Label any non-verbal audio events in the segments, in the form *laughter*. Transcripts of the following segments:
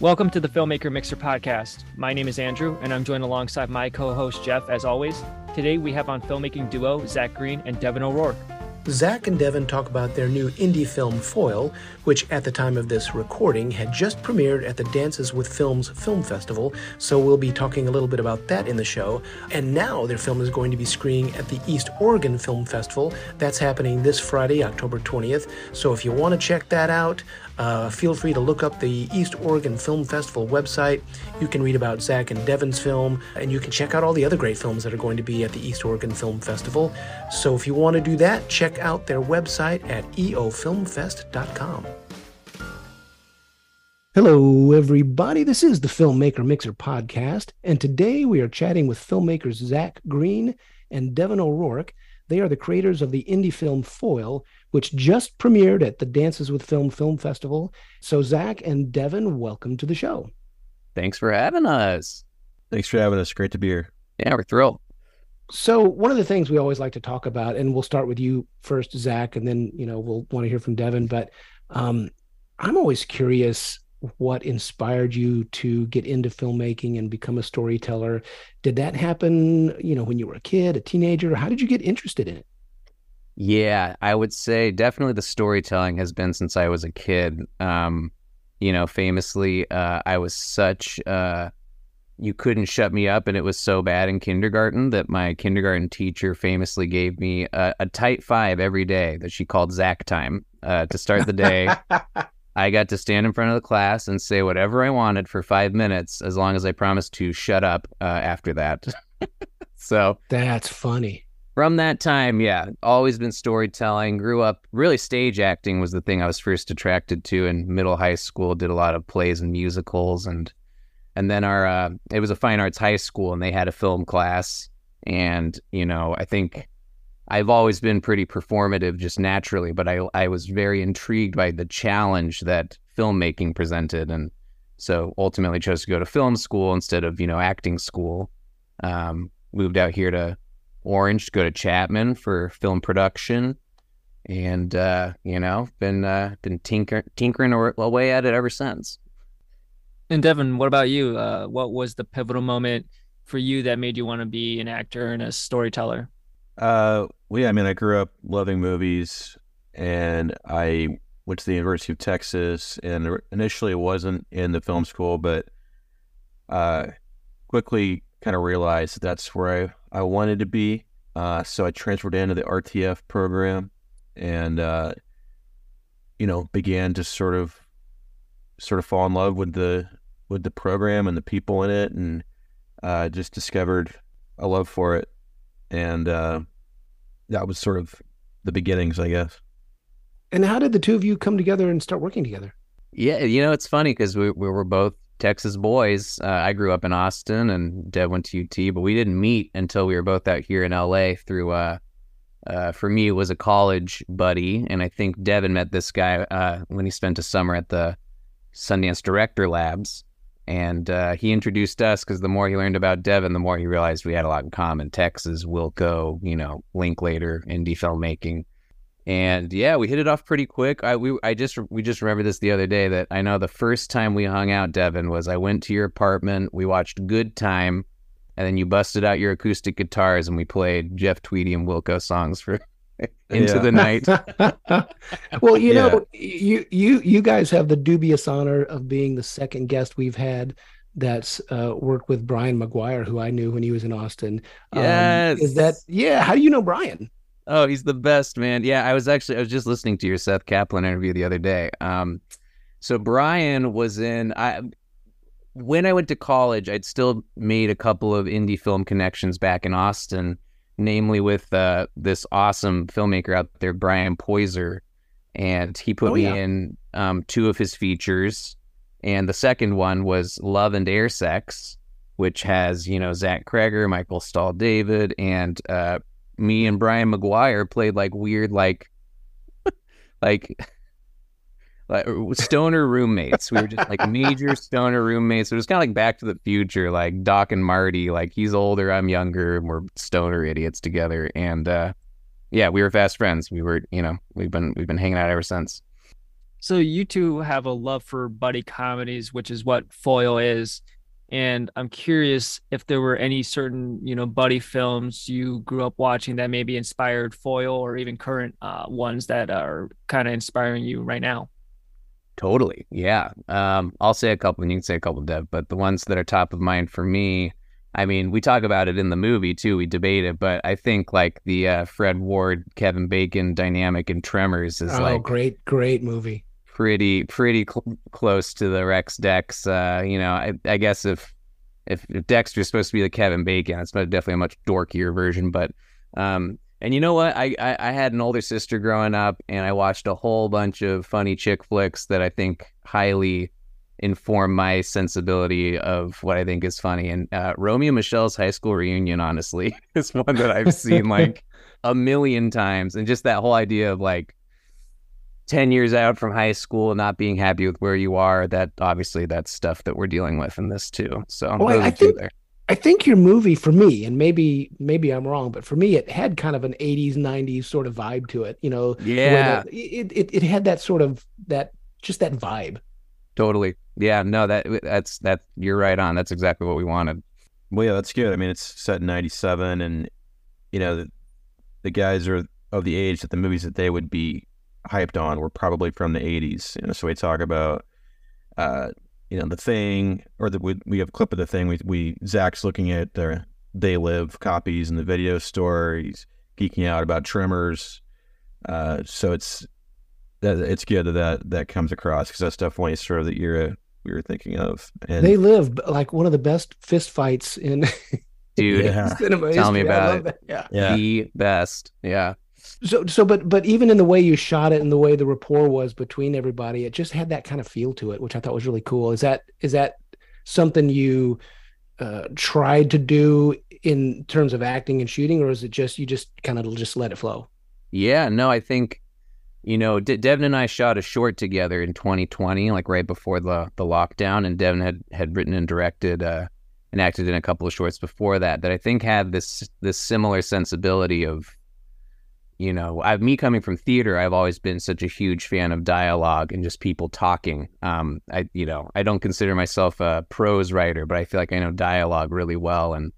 Welcome to the Filmmaker Mixer podcast. My name is Andrew, and I'm joined alongside my co host Jeff, as always. Today we have on filmmaking duo Zach Green and Devin O'Rourke. Zach and Devin talk about their new indie film Foil, which at the time of this recording had just premiered at the Dances with Films Film Festival, so we'll be talking a little bit about that in the show. And now their film is going to be screening at the East Oregon Film Festival. That's happening this Friday, October 20th. So if you want to check that out, uh, feel free to look up the East Oregon Film Festival website. You can read about Zach and Devin's film, and you can check out all the other great films that are going to be at the East Oregon Film Festival. So if you want to do that, check out their website at eofilmfest.com. Hello, everybody. This is the Filmmaker Mixer podcast, and today we are chatting with filmmakers Zach Green and Devin O'Rourke. They are the creators of the indie film Foil, which just premiered at the Dances with Film Film Festival. So, Zach and Devin, welcome to the show. Thanks for having us. Thanks for having us. Great to be here. Yeah, we're thrilled. So, one of the things we always like to talk about, and we'll start with you first, Zach, and then you know we'll want to hear from Devin. But um, I'm always curious what inspired you to get into filmmaking and become a storyteller. Did that happen, you know, when you were a kid, a teenager? How did you get interested in it? Yeah, I would say definitely the storytelling has been since I was a kid. Um, you know, famously, uh, I was such uh, you couldn't shut me up, and it was so bad in kindergarten that my kindergarten teacher famously gave me a, a tight five every day that she called Zach time uh, to start the day. *laughs* I got to stand in front of the class and say whatever I wanted for five minutes, as long as I promised to shut up uh, after that. *laughs* so that's funny from that time, yeah, always been storytelling. Grew up really stage acting was the thing I was first attracted to in middle high school. Did a lot of plays and musicals, and and then our uh, it was a fine arts high school, and they had a film class. And you know, I think I've always been pretty performative just naturally, but I I was very intrigued by the challenge that filmmaking presented, and so ultimately chose to go to film school instead of you know acting school. Um, moved out here to Orange to go to Chapman for film production, and uh, you know, been uh, been tinker- tinkering away at it ever since. And Devin, what about you? Uh, what was the pivotal moment for you that made you want to be an actor and a storyteller? Uh, well, yeah, I mean, I grew up loving movies, and I went to the University of Texas, and initially it wasn't in the film school, but uh, quickly kind of realized that's where I I wanted to be. Uh, so I transferred into the RTF program and, uh, you know, began to sort of, sort of fall in love with the, with the program and the people in it and, uh, just discovered a love for it. And, uh, that was sort of the beginnings, I guess. And how did the two of you come together and start working together? Yeah, you know, it's funny because we, we were both Texas boys. Uh, I grew up in Austin, and Dev went to UT, but we didn't meet until we were both out here in LA. Through, uh, uh, for me, it was a college buddy, and I think Devin met this guy uh, when he spent a summer at the Sundance Director Labs, and uh, he introduced us because the more he learned about Devin, the more he realized we had a lot in common. Texas, Wilco, you know, Linklater, indie filmmaking and yeah, we hit it off pretty quick. I we I just we just remember this the other day that I know the first time we hung out, Devin, was I went to your apartment. We watched Good Time, and then you busted out your acoustic guitars and we played Jeff Tweedy and Wilco songs for *laughs* into the night. *laughs* well, you yeah. know, you you you guys have the dubious honor of being the second guest we've had that's uh, worked with Brian McGuire, who I knew when he was in Austin. Yes, um, is that yeah? How do you know Brian? Oh, he's the best, man. Yeah, I was actually I was just listening to your Seth Kaplan interview the other day. Um, so Brian was in I when I went to college, I'd still made a couple of indie film connections back in Austin, namely with uh, this awesome filmmaker out there, Bryan Poyser, and he put oh, me yeah. in um, two of his features, and the second one was Love and Air Sex, which has you know Zach Cregger, Michael Stahl-David, and uh, me and Brian McGuire played like weird, like, *laughs* like, *laughs* like stoner roommates. We were just like major stoner roommates. It was kind of like Back to the Future, like Doc and Marty. Like he's older, I'm younger, and we're stoner idiots together. And uh, yeah, we were fast friends. We were, you know, we've been we've been hanging out ever since. So you two have a love for buddy comedies, which is what Foil is. And I'm curious if there were any certain, you know, buddy films you grew up watching that maybe inspired Foil or even current uh, ones that are kind of inspiring you right now. Totally. Yeah. Um, I'll say a couple and you can say a couple, Dev, but the ones that are top of mind for me, I mean, we talk about it in the movie too. We debate it, but I think like the uh, Fred Ward, Kevin Bacon dynamic in Tremors is oh, like great, great movie pretty pretty cl- close to the Rex Dex. Uh, you know, I, I guess if, if if Dexter's supposed to be the Kevin Bacon, it's definitely a much dorkier version. But um, and you know what? I, I I had an older sister growing up, and I watched a whole bunch of funny chick flicks that I think highly inform my sensibility of what I think is funny. And uh, Romy and Michelle's high school reunion, honestly, *laughs* is one that I've seen like *laughs* a million times, and just that whole idea of like 10 years out from high school and not being happy with where you are that obviously that's stuff that we're dealing with in this too. So well, oh, I, think, there. I think your movie for me and maybe maybe i'm wrong but for me it had kind of an 80s 90s sort of vibe to it you know yeah. the, it, it, it had that sort of that just that vibe. Totally. Yeah no that that's that you're right on. That's exactly what we wanted. Well yeah that's good. I mean it's set in 97 and you know the, the guys are of the age that the movies that they would be hyped on were probably from the 80s. You know, so we talk about, uh, you know, the thing, or the, we, we have a clip of the thing. We, we Zach's looking at their They Live copies in the video store. He's geeking out about Tremors. Uh, so it's that it's good that that, that comes across because that's definitely sort of the era we were thinking of. And they live like one of the best fist fights in *laughs* dude. Yeah. Cinema Tell me about it. Yeah, yeah, the best. Yeah. So, so, but, but even in the way you shot it and the way the rapport was between everybody, it just had that kind of feel to it, which I thought was really cool. Is that is that something you uh, tried to do in terms of acting and shooting, or is it just you just kind of just let it flow? Yeah, no, I think you know De- Devin and I shot a short together in 2020, like right before the the lockdown, and Devin had had written and directed uh, and acted in a couple of shorts before that that I think had this this similar sensibility of you know, I, me coming from theater, I've always been such a huge fan of dialogue and just people talking. Um, I, you know, I don't consider myself a prose writer, but I feel like I know dialogue really well, and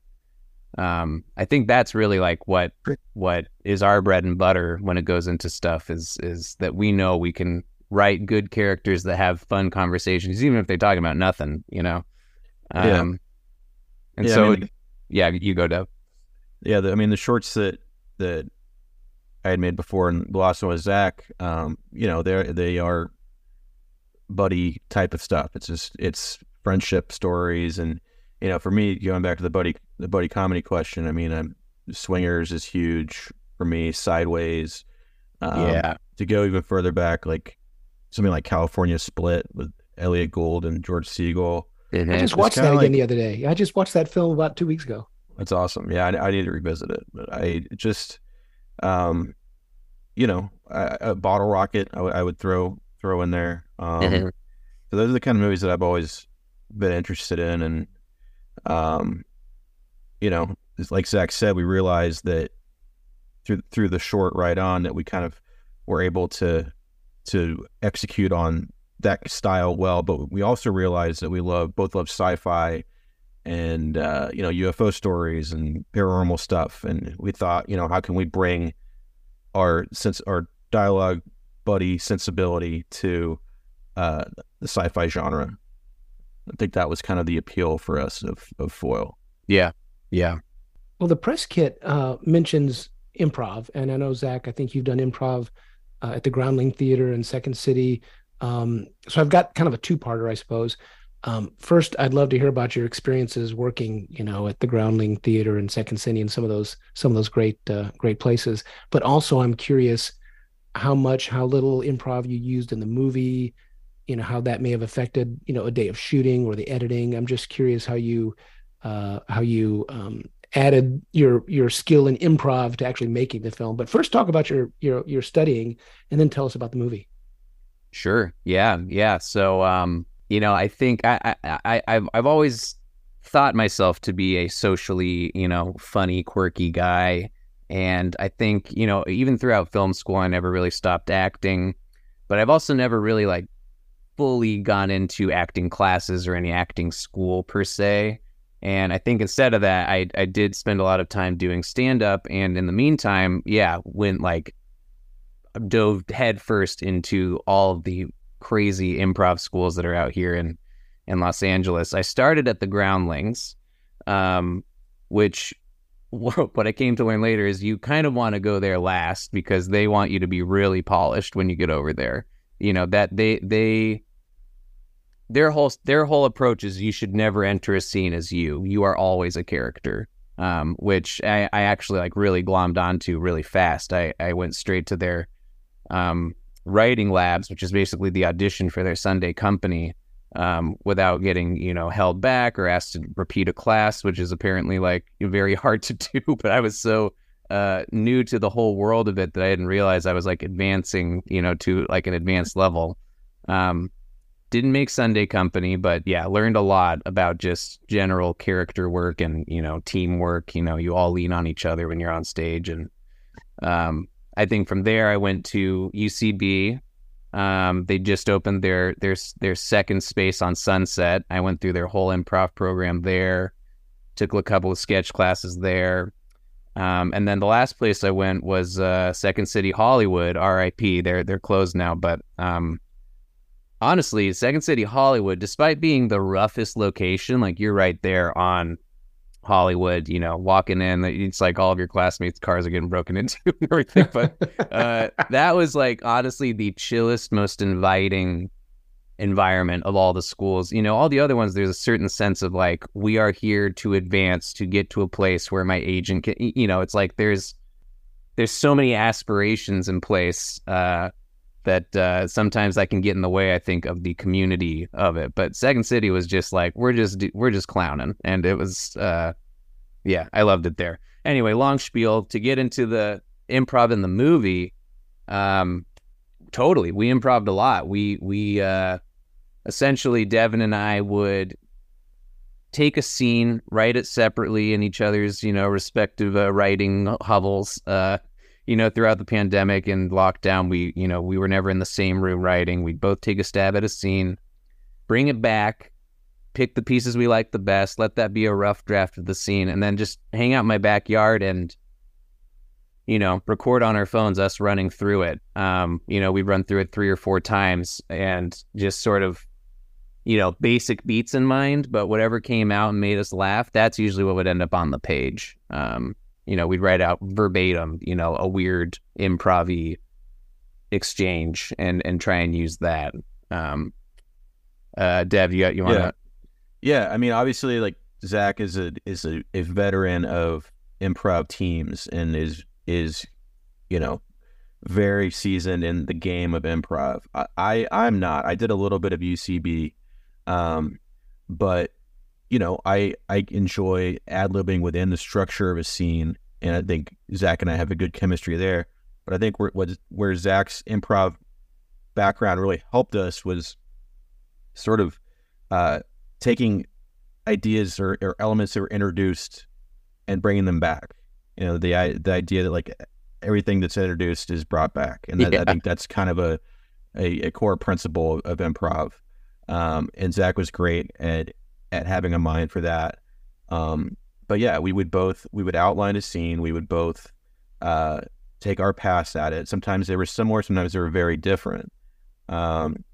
um, I think that's really like what what is our bread and butter when it goes into stuff is is that we know we can write good characters that have fun conversations, even if they're talking about nothing, you know. Um, yeah. And yeah, so, I mean, yeah, you go, Dev. Yeah, the, I mean the shorts that that I had made before, and the last one Zach. Um, you know, they they are buddy type of stuff. It's just it's friendship stories, and you know, for me, going back to the buddy the buddy comedy question. I mean, um, Swingers is huge for me. Sideways, um, yeah. To go even further back, like something like California Split with Elliot Gould and George Segal. Mm-hmm. I just watched that again like, the other day. I just watched that film about two weeks ago. That's awesome. Yeah, I, I need to revisit it, but I just um, you know, a, a bottle rocket I, w- I would throw throw in there. Um, mm-hmm. So those are the kind of movies that I've always been interested in, and um, you know, like Zach said, we realized that through through the short right on that we kind of were able to to execute on that style well, but we also realized that we love both love sci-fi and uh, you know UFO stories and paranormal stuff, and we thought, you know, how can we bring our sense our dialogue buddy sensibility to uh, the sci-fi genre? I think that was kind of the appeal for us of of foil. Yeah, yeah. Well, the press kit uh, mentions improv, and I know Zach. I think you've done improv uh, at the Groundling Theater in Second City. Um, so I've got kind of a two-parter, I suppose. Um, first, I'd love to hear about your experiences working, you know, at the Groundling Theater and Second City and some of those some of those great uh, great places. But also, I'm curious how much, how little improv you used in the movie. You know, how that may have affected, you know, a day of shooting or the editing. I'm just curious how you uh, how you um, added your your skill in improv to actually making the film. But first, talk about your your your studying, and then tell us about the movie. Sure. Yeah. Yeah. So, um, you know, I think I, I, I, I've always thought myself to be a socially, you know, funny, quirky guy. And I think, you know, even throughout film school, I never really stopped acting. but I've also never really like fully gone into acting classes or any acting school per se. And I think instead of that, I I did spend a lot of time doing stand up, and in the meantime, yeah, went like dove headfirst into all the crazy improv schools that are out here in in Los Angeles. I started at the Groundlings, um, which *laughs* what I came to learn later is you kind of want to go there last because they want you to be really polished when you get over there. You know that they they their whole their whole approach is you should never enter a scene as you. You are always a character. Um, which I, I actually like really glommed onto really fast. I, I went straight to their um, writing labs, which is basically the audition for their Sunday company, um, without getting you know held back or asked to repeat a class, which is apparently like very hard to *laughs* do. But I was so uh, new to the whole world of it that I didn't realize I was like advancing, you know, to like an advanced level. Um, didn't make Sunday Company, but yeah, learned a lot about just general character work and you know teamwork. You know, you all lean on each other when you're on stage, and um, I think from there I went to UCB um, they just opened their their their second space on Sunset. I went through their whole improv program there, took a couple of sketch classes there, um, and then the last place I went was uh, Second City Hollywood. R.I.P. They're they're closed now, but um, honestly, Second City Hollywood, despite being the roughest location, like you're right there on Hollywood, you know, walking in, it's like all of your classmates' cars are getting broken into *laughs* and everything. But uh, that was like honestly the chillest, most inviting environment of all the schools. You know, all the other ones, there's a certain sense of like, we are here to advance, to get to a place where my agent can, you know, it's like there's, there's so many aspirations in place uh, that uh, sometimes I can get in the way. I think of the community of it. But Second City was just like we're just we're just clowning, and it was uh, yeah, I loved it there. Anyway, long spiel to get into the improv in the movie. Um, totally, we improved a lot. We we uh, essentially Devin and I would take a scene, write it separately in each other's you know respective uh, writing hovels. Uh, you know, throughout the pandemic and lockdown, we, you know, we were never in the same room writing. We'd both take a stab at a scene, bring it back, pick the pieces we like the best, let that be a rough draft of the scene, and then just hang out in my backyard and, you know, record on our phones us running through it. Um, you know, we run through it three or four times and just sort of, you know, basic beats in mind, but whatever came out and made us laugh, that's usually what would end up on the page. Um, you know, we'd write out verbatim, you know, a weird improv exchange and and try and use that. Um, uh, Dev, you got you want to? Yeah. yeah, I mean, obviously, like Zach is a is a, a veteran of improv teams and is is you know very seasoned in the game of improv. I, I I'm not. I did a little bit of UCB, um, but you know, I I enjoy ad libbing within the structure of a scene, and I think Zach and I have a good chemistry there. But I think where where Zach's improv background really helped us was sort of uh, taking ideas or, or, elements that were introduced and bringing them back. You know, the the idea that like everything that's introduced is brought back, and that, yeah. I think that's kind of a, a, a core principle of improv. Um, and Zach was great at at having a mind for that. Um, but yeah, we would both we would outline a scene. We would both uh, take our pass at it. Sometimes they were similar. Sometimes they were very different. Um,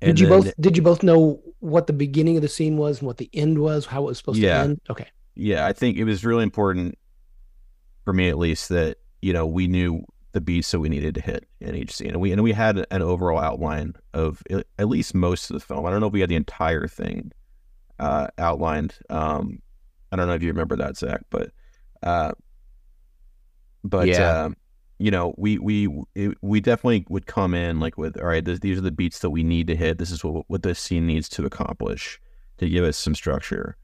did you then, both did you both know what the beginning of the scene was and what the end was? How it was supposed yeah, to end? Okay. Yeah, I think it was really important for me at least that you know we knew the beats that we needed to hit in each scene, and we and we had an overall outline of at least most of the film. I don't know if we had the entire thing, uh, outlined. Um, I don't know if you remember that, Zach, but uh, but yeah. Uh, you know, we we it, we definitely would come in like with all right. This, these are the beats that we need to hit. This is what what this scene needs to accomplish to give us some structure.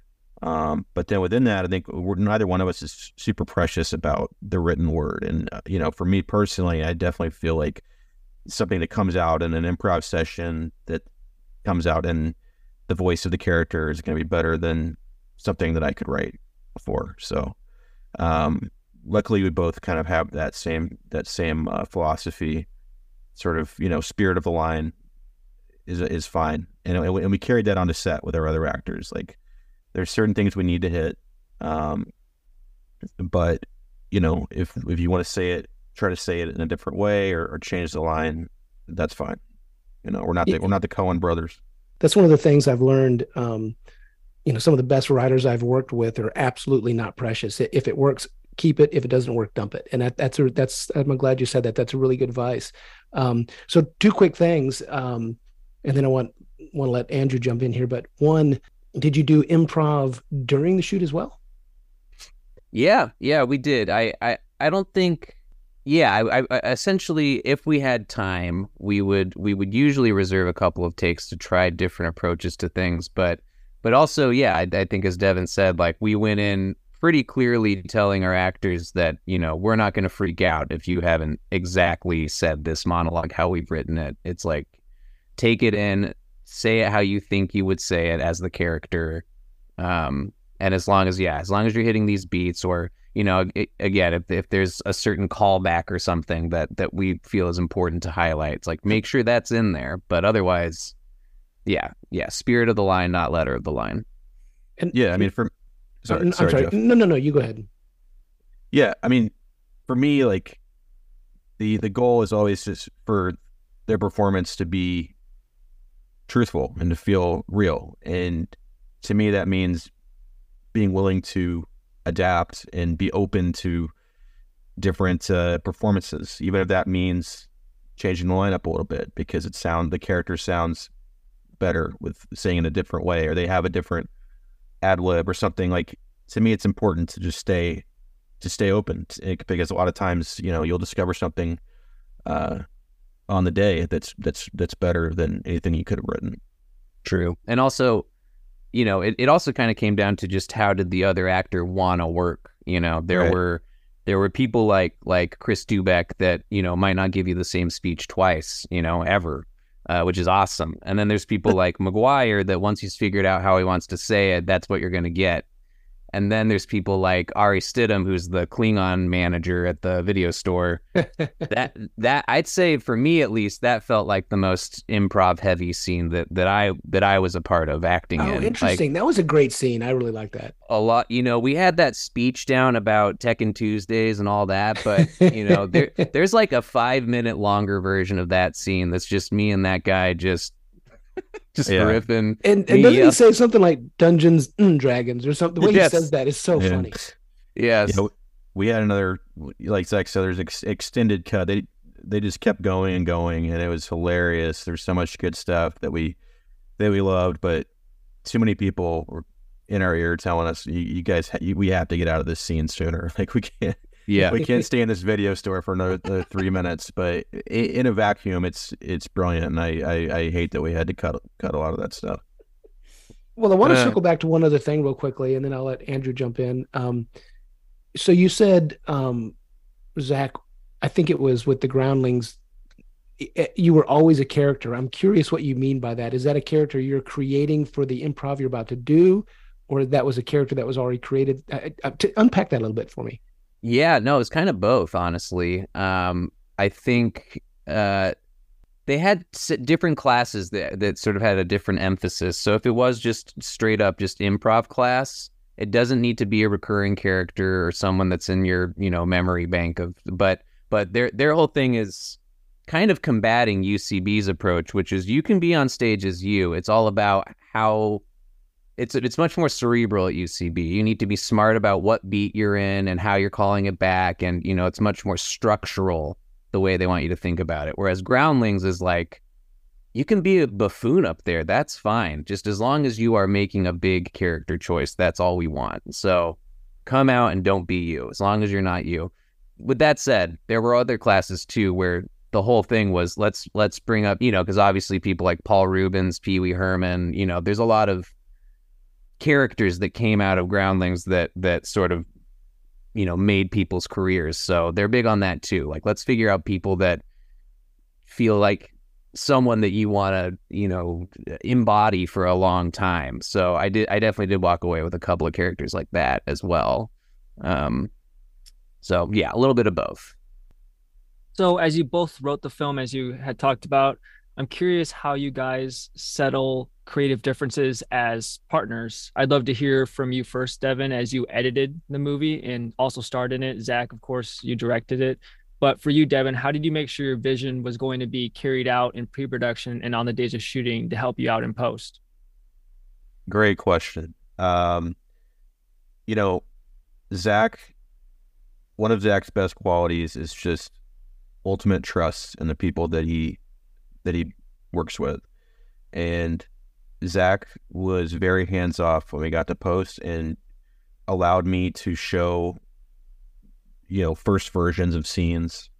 Um, but then within that, I think neither one of us is super precious about the written word. And uh, you know, for me personally, I definitely feel like something that comes out in an improv session that comes out in the voice of the character is going to be better than something that I could write before. So, um, luckily, we both kind of have that same that same uh, philosophy. sort of you know spirit of the line is is fine, and and we carried that on to set with our other actors. Like there's certain things we need to hit, um, but you know if if you want to say it, try to say it in a different way or, or change the line, that's fine. You know, we're not the, we're not the Coen brothers. That's one of the things I've learned. Um, you know, some of the best writers I've worked with are absolutely not precious. If it works, keep it. If it doesn't work, dump it. And that, that's a, that's I'm glad you said that. That's a really good advice. Um, so two quick things, um, and then I want want to let Andrew jump in here. But one, did you do improv during the shoot as well? Yeah, yeah, we did. I I, I don't think yeah, I, I, essentially, if we had time, we would we would usually reserve a couple of takes to try different approaches to things. But but also, yeah, I, I think as Devin said, like we went in pretty clearly telling our actors that you know we're not going to freak out if you haven't exactly said this monologue how we've written it. It's like take it in, say it how you think you would say it as the character, um, and as long as yeah, as long as you're hitting these beats or you know, it, again, if if there's a certain callback or something that that we feel is important to highlight, it's like make sure that's in there. But otherwise, yeah, yeah, spirit of the line, not letter of the line. And yeah, I mean, for sorry, I'm sorry, sorry. No, no, no, you go ahead. Yeah, I mean, for me, like the the goal is always just for their performance to be truthful and to feel real, and to me, that means being willing to adapt and be open to different uh, performances, even if that means changing the lineup a little bit because it sound the character sounds better with saying in a different way, or they have a different ad lib or something. Like to me, it's important to just stay to stay open because a lot of times you know you'll discover something uh, on the day that's that's that's better than anything you could have written. True, and also you know, it, it also kind of came down to just how did the other actor want to work. You know, there right. were there were people like like Chris Doubek that you know might not give you the same speech twice, you know, ever, uh, which is awesome. And then there's people *laughs* like McGuire that once he's figured out how he wants to say it, that's what you're going to get. And then there's people like Ari Stidham, who's the Klingon manager at the video store. *laughs* that that I'd say for me at least, that felt like the most improv heavy scene that that I that I was a part of acting oh, in. interesting. Like, that was a great scene. I really like that. A lot, you know, we had that speech down about Tekken Tuesdays and all that, but you know, there *laughs* there's like a five minute longer version of that scene that's just me and that guy just *laughs* just yeah. riffing. And, and doesn't he say something like Dungeons and Dragons or something? The way yes. he says that is so yeah. funny. Yes. we had another, like Zach said, there's ex- extended cut. They they just kept going and going, and it was hilarious. There's so much good stuff that we that we loved, but too many people were in our ear telling us, "You, you guys, you, we have to get out of this scene sooner. *laughs* Like we can't." Yeah, we can't stay in this video store for another, another three minutes. But in a vacuum, it's it's brilliant, and I, I, I hate that we had to cut cut a lot of that stuff. Well, I want to uh, circle back to one other thing real quickly, and then I'll let Andrew jump in. Um, so you said, um, Zach, I think it was with the Groundlings, you were always a character. I'm curious what you mean by that. Is that a character you're creating for the improv you're about to do, or that was a character that was already created? Uh, uh, to unpack that a little bit for me. Yeah, no, it's kind of both, honestly. Um, I think uh, they had different classes that that sort of had a different emphasis. So if it was just straight up just improv class, it doesn't need to be a recurring character or someone that's in your you know memory bank of. But but their their whole thing is kind of combating UCB's approach, which is you can be on stage as you. It's all about how it's it's much more cerebral at UCB. You need to be smart about what beat you're in and how you're calling it back, and you know it's much more structural the way they want you to think about it. Whereas Groundlings is like you can be a buffoon up there, that's fine, just as long as you are making a big character choice. That's all we want. So come out and don't be you, as long as you're not you. With that said, there were other classes too where the whole thing was let's let's bring up you know because obviously people like Paul Reubens, Pee Wee Herman, you know, there's a lot of characters that came out of Groundlings that that sort of you know made people's careers. So they're big on that too. Like let's figure out people that feel like someone that you want to you know embody for a long time. So I did I definitely did walk away with a couple of characters like that as well. Um, so yeah, a little bit of both. So, as you both wrote the film, as you had talked about, I'm curious how you guys settle creative differences as partners. I'd love to hear from you first, Devin, as you edited the movie and also starred in it. Zach, of course, you directed it. But for you, Devin, how did you make sure your vision was going to be carried out in pre production and on the days of shooting to help you out in post? Great question. Um, you know, Zach, one of Zach's best qualities is just ultimate trust in the people that he that he works with. And Zach was very hands off when we got to post and allowed me to show, you know, first versions of scenes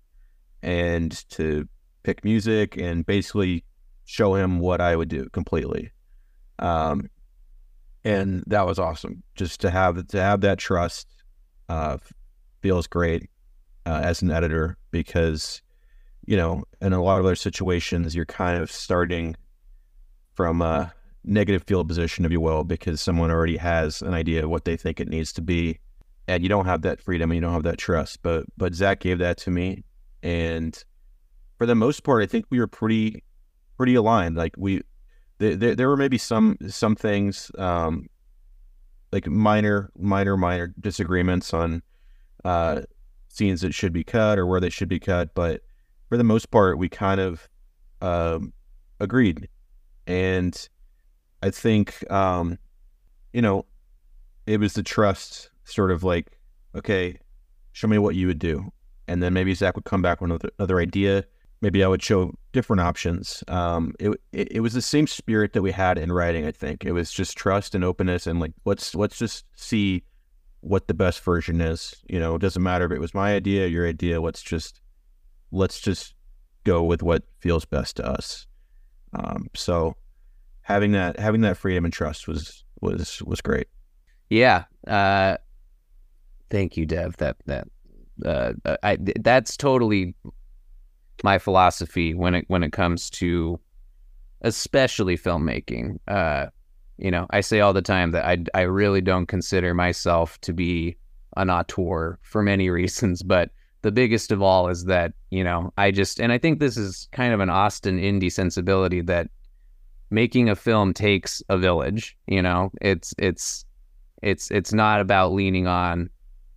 and to pick music and basically show him what I would do completely. Um, and that was awesome. Just to have to have that trust uh, feels great uh, as an editor because you know, in a lot of other situations, you're kind of starting from a negative field position, if you will, because someone already has an idea of what they think it needs to be, and you don't have that freedom and you don't have that trust. But but Zach gave that to me, and for the most part, I think we were pretty pretty aligned. Like we, there there were maybe some some things, um, like minor minor minor disagreements on uh, scenes that should be cut or where they should be cut, but for the most part, we kind of um, agreed. And I think, um, you know, it was the trust sort of like, okay, show me what you would do. And then maybe Zach would come back with another, another idea. Maybe I would show different options. Um, it, it, it was the same spirit that we had in writing. I think it was just trust and openness, and like let's let's just see what the best version is. You know, it doesn't matter if it was my idea, your idea. Let's just let's just go with what feels best to us. Um, so having that having that freedom and trust was was was great. Yeah. Uh, thank you, Dev. That that uh, I that's totally my philosophy when it when it comes to especially filmmaking. Uh, you know, I say all the time that I I really don't consider myself to be an auteur for many *laughs* reasons, but the biggest of all is that you know I just and I think this is kind of an Austin indie sensibility that making a film takes a village. You know, it's it's it's it's not about leaning on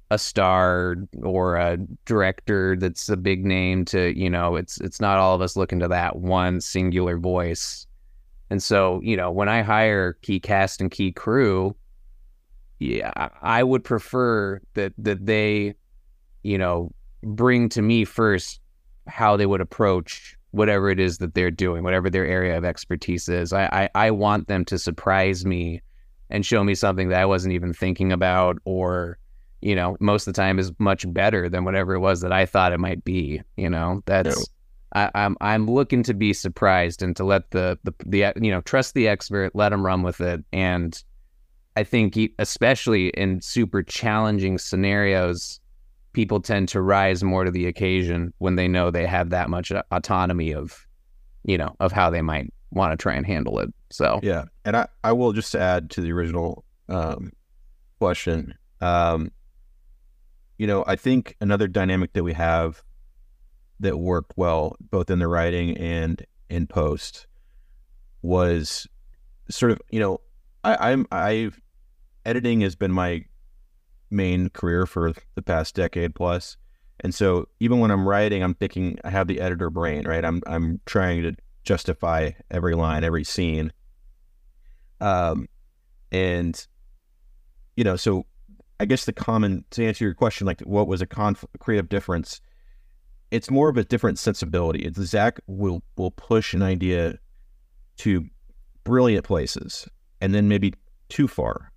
a star or a director that's a big name to you know it's it's not all of us looking to that one singular voice and so you know when i hire key cast and key crew yeah i would prefer that that they you know bring to me first how they would approach whatever it is that they're doing, whatever their area of expertise is. I, I, I want them to surprise me and show me something that I wasn't even thinking about or you know, most of the time is much better than whatever it was that I thought it might be. You know, that's no. I, I'm I'm looking to be surprised and to let the, the the you know trust the expert, let them run with it, and I think especially in super challenging scenarios, people tend to rise more to the occasion when they know they have that much autonomy of, you know, of how they might want to try and handle it. So yeah, and I I will just add to the original um, question. Um, you know, I think another dynamic that we have that worked well both in the writing and in post was sort of you know I, I'm I've editing has been my main career for the past decade plus. And so even when I'm writing, I'm thinking I have the editor brain, right? I'm I'm trying to justify every line, every scene. Um and you know, so I guess the common to answer your question, like what was a conf- creative difference? It's more of a different sensibility. It's Zach will will push an idea to brilliant places and then maybe too far.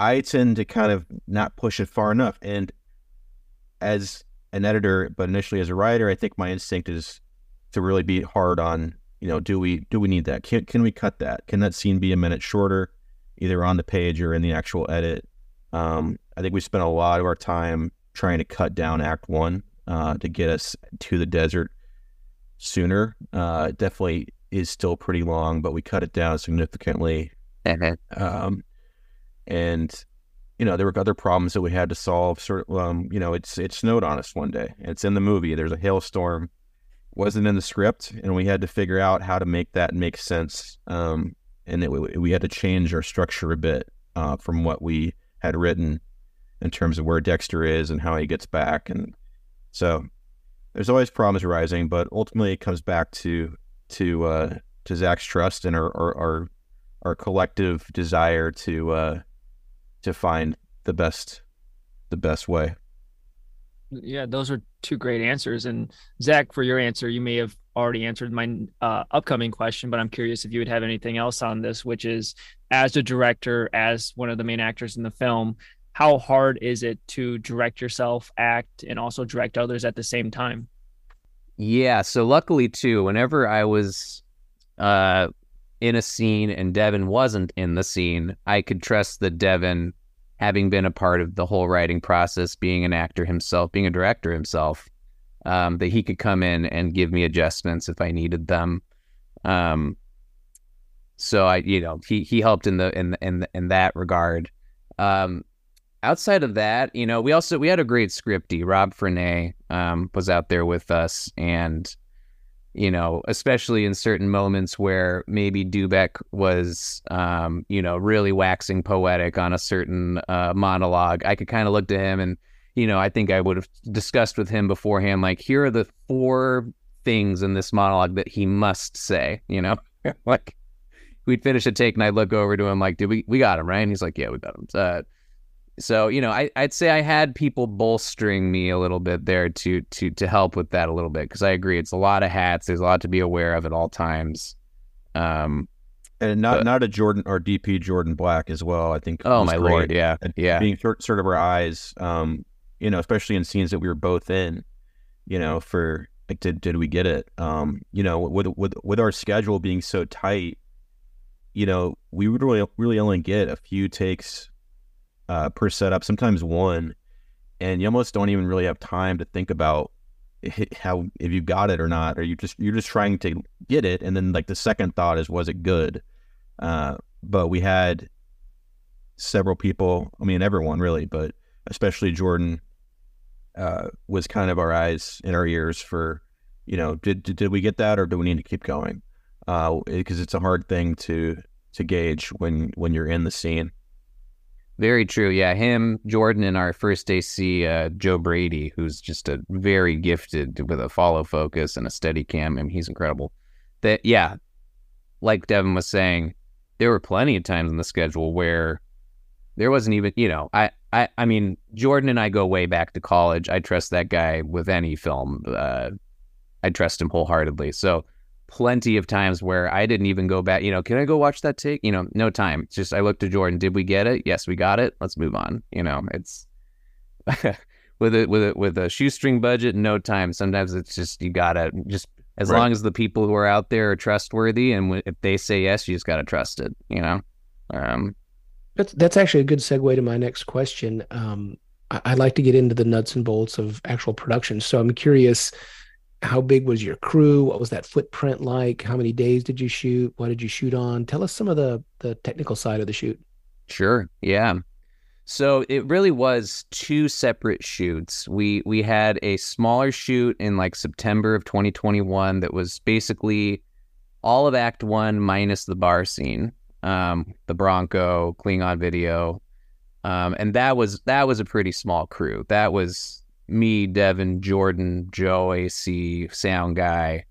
I tend to kind of not push it far enough. And as an editor, but initially as a writer, I think my instinct is to really be hard on, you know, do we do we need that? Can can we cut that? Can that scene be a minute shorter, either on the page or in the actual edit? Um, I think we spent a lot of our time trying to cut down Act One uh, to get us to the desert sooner. Uh, definitely is still pretty long, but we cut it down significantly. Mm-hmm. Um, and you know, there were other problems that we had to solve. Sort of, um, you know, it's it snowed on us one day. It's in the movie. There's a hailstorm, wasn't in the script, and we had to figure out how to make that make sense. Um, and it, we had to change our structure a bit uh, from what we had written in terms of where Dexter is and how he gets back. And so there's always problems arising, but ultimately it comes back to to uh, to Zach's trust and our our our, our collective desire to uh, to find the best the best way. Yeah, those are two great answers. And Zach, for your answer, you may have already answered my uh, upcoming question, but I'm curious if you would have anything else on this, which is as a director, as one of the main actors in the film, how hard is it to direct yourself, act, and also direct others at the same time? Yeah. So luckily too, whenever I was uh, in a scene and Devin wasn't in the scene, I could trust that Devin, having been a part of the whole writing process, being an actor himself, being a director himself, um, that he could come in and give me adjustments if I needed them. Um, so I, you know, he he helped in the in in in that regard. Um, outside of that, you know, we also we had a great scripty. Rob Frenay um, was out there with us, and you know, especially in certain moments where maybe Doubek was, um, you know, really waxing poetic on a certain uh, monologue, I could kind of look to him and, you know, I think I would have discussed with him beforehand, like, here are the four things in this monologue that he must say, you know, *laughs* like we'd finish a take and I'd look over to him like, did we, we got him, right? And he's like, yeah, we got him. Uh, so you know, I, I'd say I had people bolstering me a little bit there to to to help with that a little bit because I agree it's a lot of hats. There's a lot to be aware of at all times. Um, and not but, not a Jordan or DP Jordan Black as well. I think. Oh my great. lord, yeah, and yeah. Being sort, sort of our eyes, um, you know, especially in scenes that we were both in, you know, for like did did we get it? Um, you know, with with with our schedule being so tight, you know, we would really really only get a few takes uh, per setup, sometimes one, and you almost don't even really have time to think about how if you got it or not, or you just you're just trying to get it, and then like the second thought is was it good? Uh, but we had several people, I mean everyone really, but especially Jordan uh, was kind of our eyes and our ears for you know did, did, did we get that or do we need to keep going? Because uh, it's a hard thing to to gauge when when you're in the scene. Very true. Yeah, him, Jordan, and our first AC, uh, Joe Brady, who's just a very gifted with a follow focus and a steady cam. I mean, he's incredible. That yeah, like Devin was saying, there were plenty of times in the schedule where there wasn't even, you know, I, I, I mean, Jordan and I go way back to college. I trust that guy with any film. Uh, I trust him wholeheartedly. So plenty of times where I didn't even go back. You know, can I go watch that take? You know, no time. It's just I looked to Jordan. Did we get it? Yes, we got it. Let's move on. You know, it's *laughs* with a with a with a shoestring budget, no time. Sometimes it's just you gotta just as right. long as the people who are out there are trustworthy, and if they say yes, you just gotta trust it. You know. Um, that's that's actually a good segue to my next question. Um, I, I'd like to get into the nuts and bolts of actual production. So I'm curious how big was your crew? What was that footprint like? How many days did you shoot? What did you shoot on? Tell us some of the the technical side of the shoot. Sure. Yeah. So it really was two separate shoots. We we had a smaller shoot in like September of 2021 that was basically all of Act One minus the bar scene, um, the Bronco, Klingon video, um, and that was that was a pretty small crew. That was me, Devin, Jordan, Joe, AC, sound guy,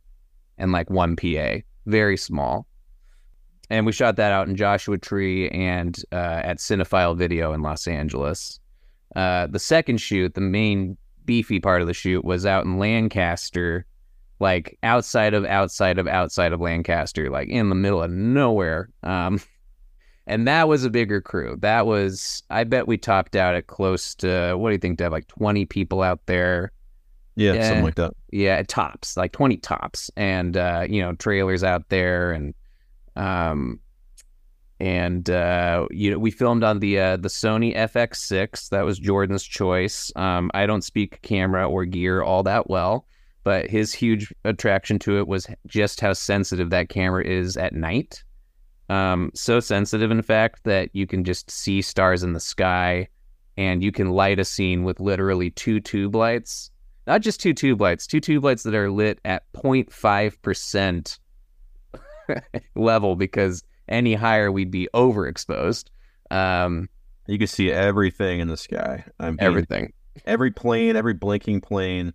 and like one PA. Very small. And we shot that out in Joshua Tree and uh, at Cinephile Video in Los Angeles. Uh, the second shoot, the main beefy part of the shoot, was out in Lancaster, like outside of outside of outside of Lancaster, like in the middle of nowhere. Um, *laughs* and that was a bigger crew. That was, I bet we topped out at close to, what do you think, Dev? Like 20 people out there. Yeah, yeah something like that. Yeah, tops, like 20 tops. And, uh, you know, trailers out there. And, um, and, uh, you know, we filmed on the, uh, the Sony FX6. That was Jordan's choice. Um, I don't speak camera or gear all that well, but his huge attraction to it was just how sensitive that camera is at night um, so sensitive, in fact, that you can just see stars in the sky and you can light a scene with literally two tube lights. Not just two tube lights, two tube lights that are lit at 0.5% *laughs* level because any higher we'd be overexposed. Um, You can see everything in the sky. I mean, everything. every plane, every blinking plane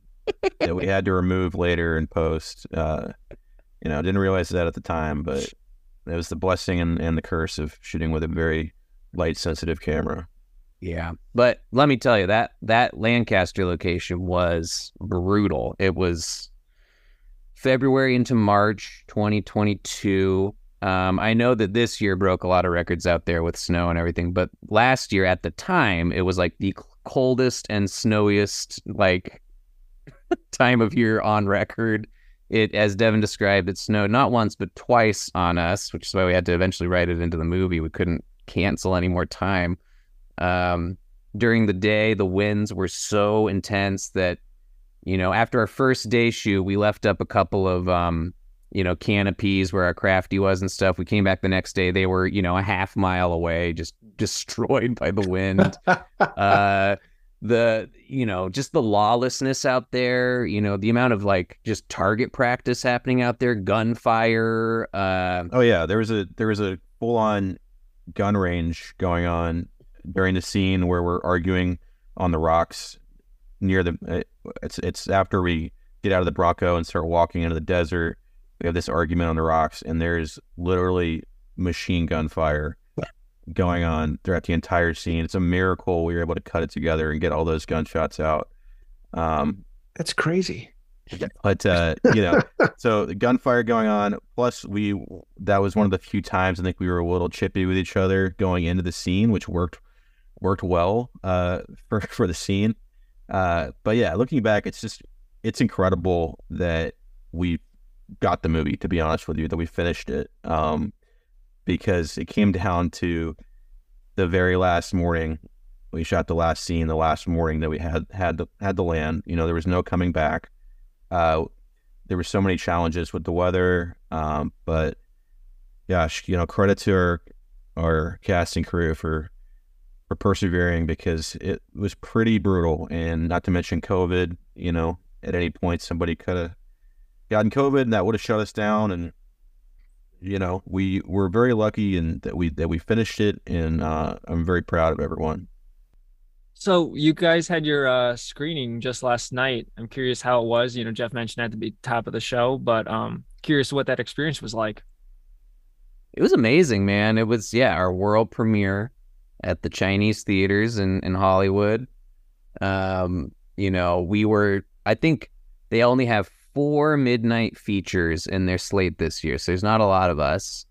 that we had to remove later in post. Uh, you know, didn't realize that at the time, but it was the blessing and, and the curse of shooting with a very light sensitive camera. Yeah. But let me tell you that that Lancaster location was brutal. It was February into March 2022. Um, I know that this year broke a lot of records out there with snow and everything, but last year at the time it was like the coldest and snowiest like *laughs* time of year on record. It, as Devin described, it snowed not once but twice on us, which is why we had to eventually write it into the movie. We couldn't cancel any more time. Um, during the day, the winds were so intense that, you know, after our first day shoot, we left up a couple of, um, you know, canopies where our crafty was and stuff. We came back the next day; they were, you know, a half mile away, just *laughs* destroyed by the wind. *laughs* uh, the, you know, just the lawlessness out there. You know, the amount of like just target practice happening out there, gunfire. Uh, Oh yeah, there was a there was a full on gun range going on during the scene where we're arguing on the rocks near the. uh, It's it's after we get out of the Bronco and start walking into the desert. We have this argument on the rocks, and there's literally machine gun fire going on throughout the entire scene. It's a miracle we were able to cut it together and get all those gunshots out. Um, That's crazy. but uh, you know, *laughs* so the gunfire going on. Plus, we that was one of the few times I think we were a little chippy with each other going into the scene, which worked worked well uh, for *laughs* for the scene. Uh, but yeah, looking back, it's just it's incredible that we got the movie. To be honest with you, that we finished it um, because it came down to the very last morning. We shot the last scene the last morning that we had had the, had the land. You know, there was no coming back. Uh, there were so many challenges with the weather, um, but gosh, you know, credit to our our casting crew for for persevering because it was pretty brutal, and not to mention COVID. You know, at any point somebody could have gotten COVID, and that would have shut us down. And you know, we were very lucky and that we that we finished it, and uh, I'm very proud of everyone. So you guys had your uh, screening just last night. I'm curious how it was. You know, Jeff mentioned at the be- top of the show, but um, curious what that experience was like. It was amazing, man. It was yeah, our world premiere at the Chinese theaters in in Hollywood. Um, you know, we were I think they only have four midnight features in their slate this year. So there's not a lot of us.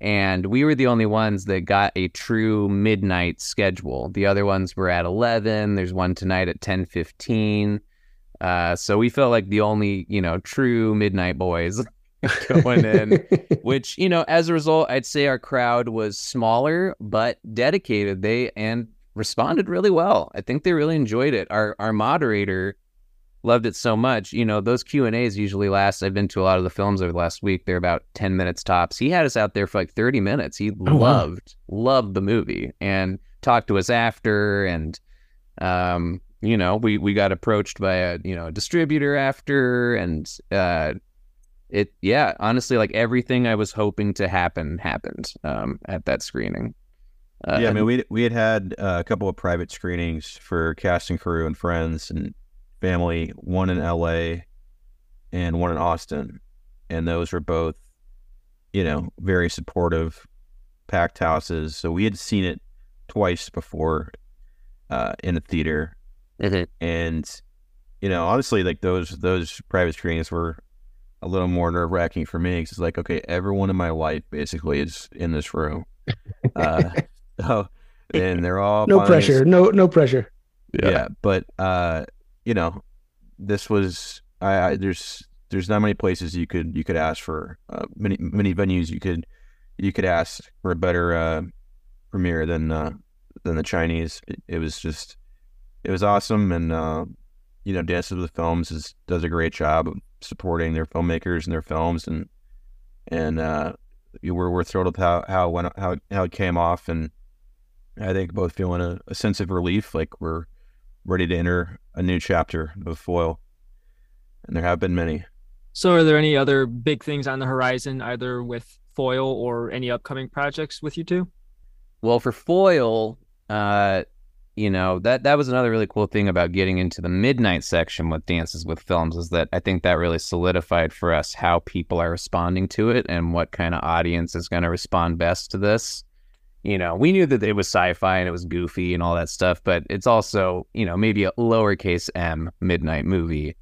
And we were the only ones that got a true midnight schedule. The other ones were at 11. There's one tonight at 10:15. Uh, so we felt like the only, you know, true midnight boys *laughs* going in *laughs* which you know as a result i'd say our crowd was smaller but dedicated they and responded really well i think they really enjoyed it our our moderator loved it so much. You know those q and a's usually last i've been to a lot of the films over the last week they're about 10 minutes tops. He had us out there for like 30 minutes. He wow. loved loved the movie and talked to us after and um you know we we got approached by a you know distributor after and uh it yeah honestly like everything i was hoping to happen happened um at that screening. Uh, yeah, I mean, we we had had uh, a couple of private screenings for cast and crew and friends and family. One in L.A. and one in Austin, and those were both, you know, very supportive, packed houses. So we had seen it twice before uh, in a theater, and you know, honestly, like those those private screenings were a little more nerve wracking for me because it's like, okay, everyone in my life basically is in this room. *laughs* Uh, so, and they're all no finalists. pressure. No no pressure. Yeah. but uh, you know, this was I, I there's there's not many places you could you could ask for uh, many many venues you could you could ask for a better uh, premiere than uh, than the Chinese. It, it was just it was awesome, and uh, you know, Dances with Films is does a great job of supporting their filmmakers and their films, and and uh, we're we're thrilled with how how it went how how it came off, and I think both feeling a, a sense of relief, like we're ready to enter a new chapter of foil. And there have been many. So, are there any other big things on the horizon, either with foil or any upcoming projects with you two? Well, for foil, uh, you know that that was another really cool thing about getting into the midnight section with dances with films is that I think that really solidified for us how people are responding to it and what kind of audience is going to respond best to this. You know, we knew that it was sci-fi and it was goofy and all that stuff, but it's also you know maybe a lowercase m midnight movie,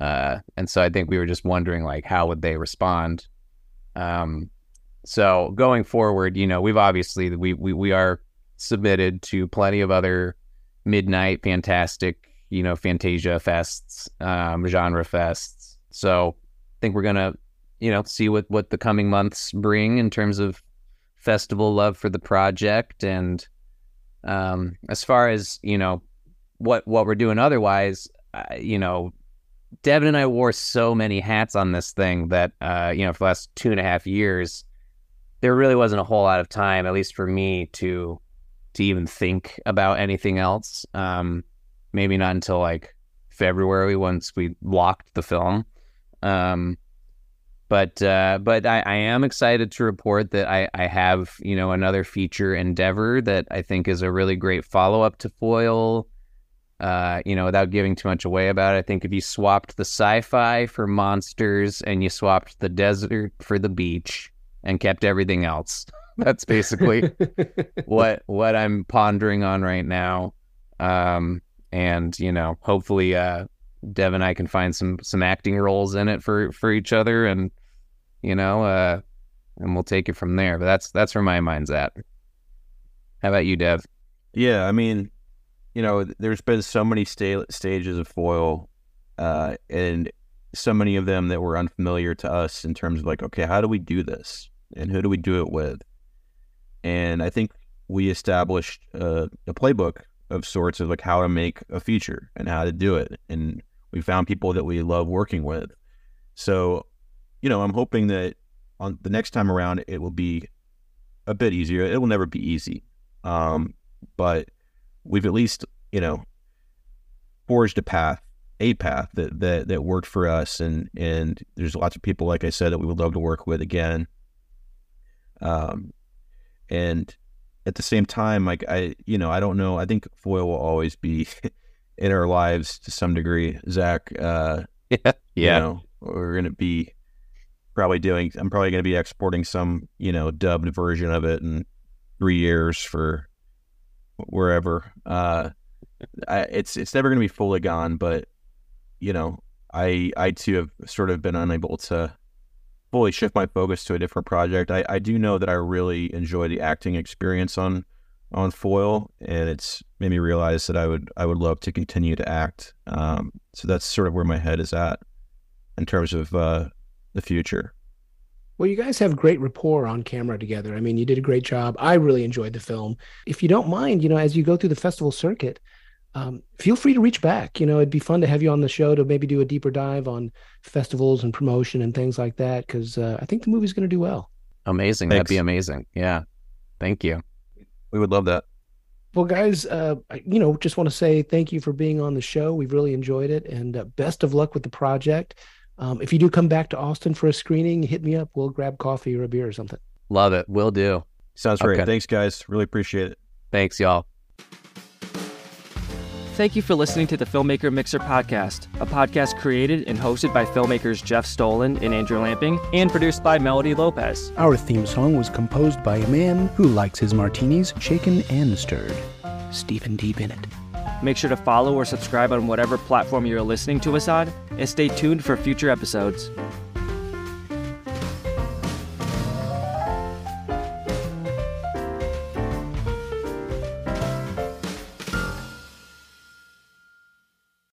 uh, and so I think we were just wondering like how would they respond. Um, so going forward, you know, we've obviously we we we are submitted to plenty of other midnight fantastic, you know, Fantasia fests, um, genre fests. So I think we're gonna, you know, see what what the coming months bring in terms of festival love for the project. And um, as far as you know, what what we're doing otherwise, uh, you know, Devin and I wore so many hats on this thing that uh, you know, for the last two and a half years, there really wasn't a whole lot of time, at least for me, to to even think about anything else. Um, maybe not until like February once we locked the film. Um, but uh, but I, I, am excited to report that I, I have you know another feature endeavor that I think is a really great follow up to Foil. Uh, you know, without giving too much away about it, I think if you swapped the sci-fi for monsters and you swapped the desert for the beach and kept everything else, *laughs* that's basically *laughs* what what I'm pondering on right now. Um, and you know, hopefully, uh, Dev and I can find some some acting roles in it for for each other, and you know, uh, and we'll take it from there. But that's that's where my mind's at. How about you, Dev? Yeah, I mean, you know, there's been so many sta- stages of foil, uh, and so many of them that were unfamiliar to us in terms of like, okay, how do we do this, and who do we do it with? and I think we established a, a playbook of sorts of like how to make a feature and how to do it, and we found people that we love working with. So, you know, I'm hoping that on the next time around it will be a bit easier. It will never be easy, um, but we've at least you know forged a path a path that, that that worked for us and and there's lots of people like I said that we would love to work with again um and at the same time, like I, you know, I don't know. I think foil will always be *laughs* in our lives to some degree. Zach, uh, yeah, *laughs* yeah. You know, we're gonna be probably doing. I'm probably gonna be exporting some, you know, dubbed version of it in three years for wherever. Uh, I, it's it's never gonna be fully gone, but you know, I I too have sort of been unable to fully shift my focus to a different project. I, I do know that I really enjoy the acting experience on on foil, and it's made me realize that I would I would love to continue to act. Um, so that's sort of where my head is at in terms of uh, the future. Well, you guys have great rapport on camera together. I mean, you did a great job. I really enjoyed the film. If you don't mind, you know, as you go through the festival circuit, um, feel free to reach back. You know, it'd be fun to have you on the show to maybe do a deeper dive on festivals and promotion and things like that because uh, I think the movie's going to do well. Amazing. Thanks. That'd be amazing. Yeah. Thank you. We would love that. Well, guys, uh, you know, just want to say thank you for being on the show. We've really enjoyed it, and uh, best of luck with the project. Um, if you do come back to Austin for a screening, hit me up. We'll grab coffee or a beer or something. Love it. Will do. Sounds great. Thanks, guys. Really appreciate it. Thanks, y'all. Thank you for listening to the Filmmaker Mixer podcast, a podcast created and hosted by filmmakers Jeff Stolhand and Andrew Lamping and produced by Melody Lopez. Our theme song was composed by a man who likes his martinis shaken and stirred, Stephen D. Bennett. Make sure to follow or subscribe on whatever platform you're listening to us on, and stay tuned for future episodes.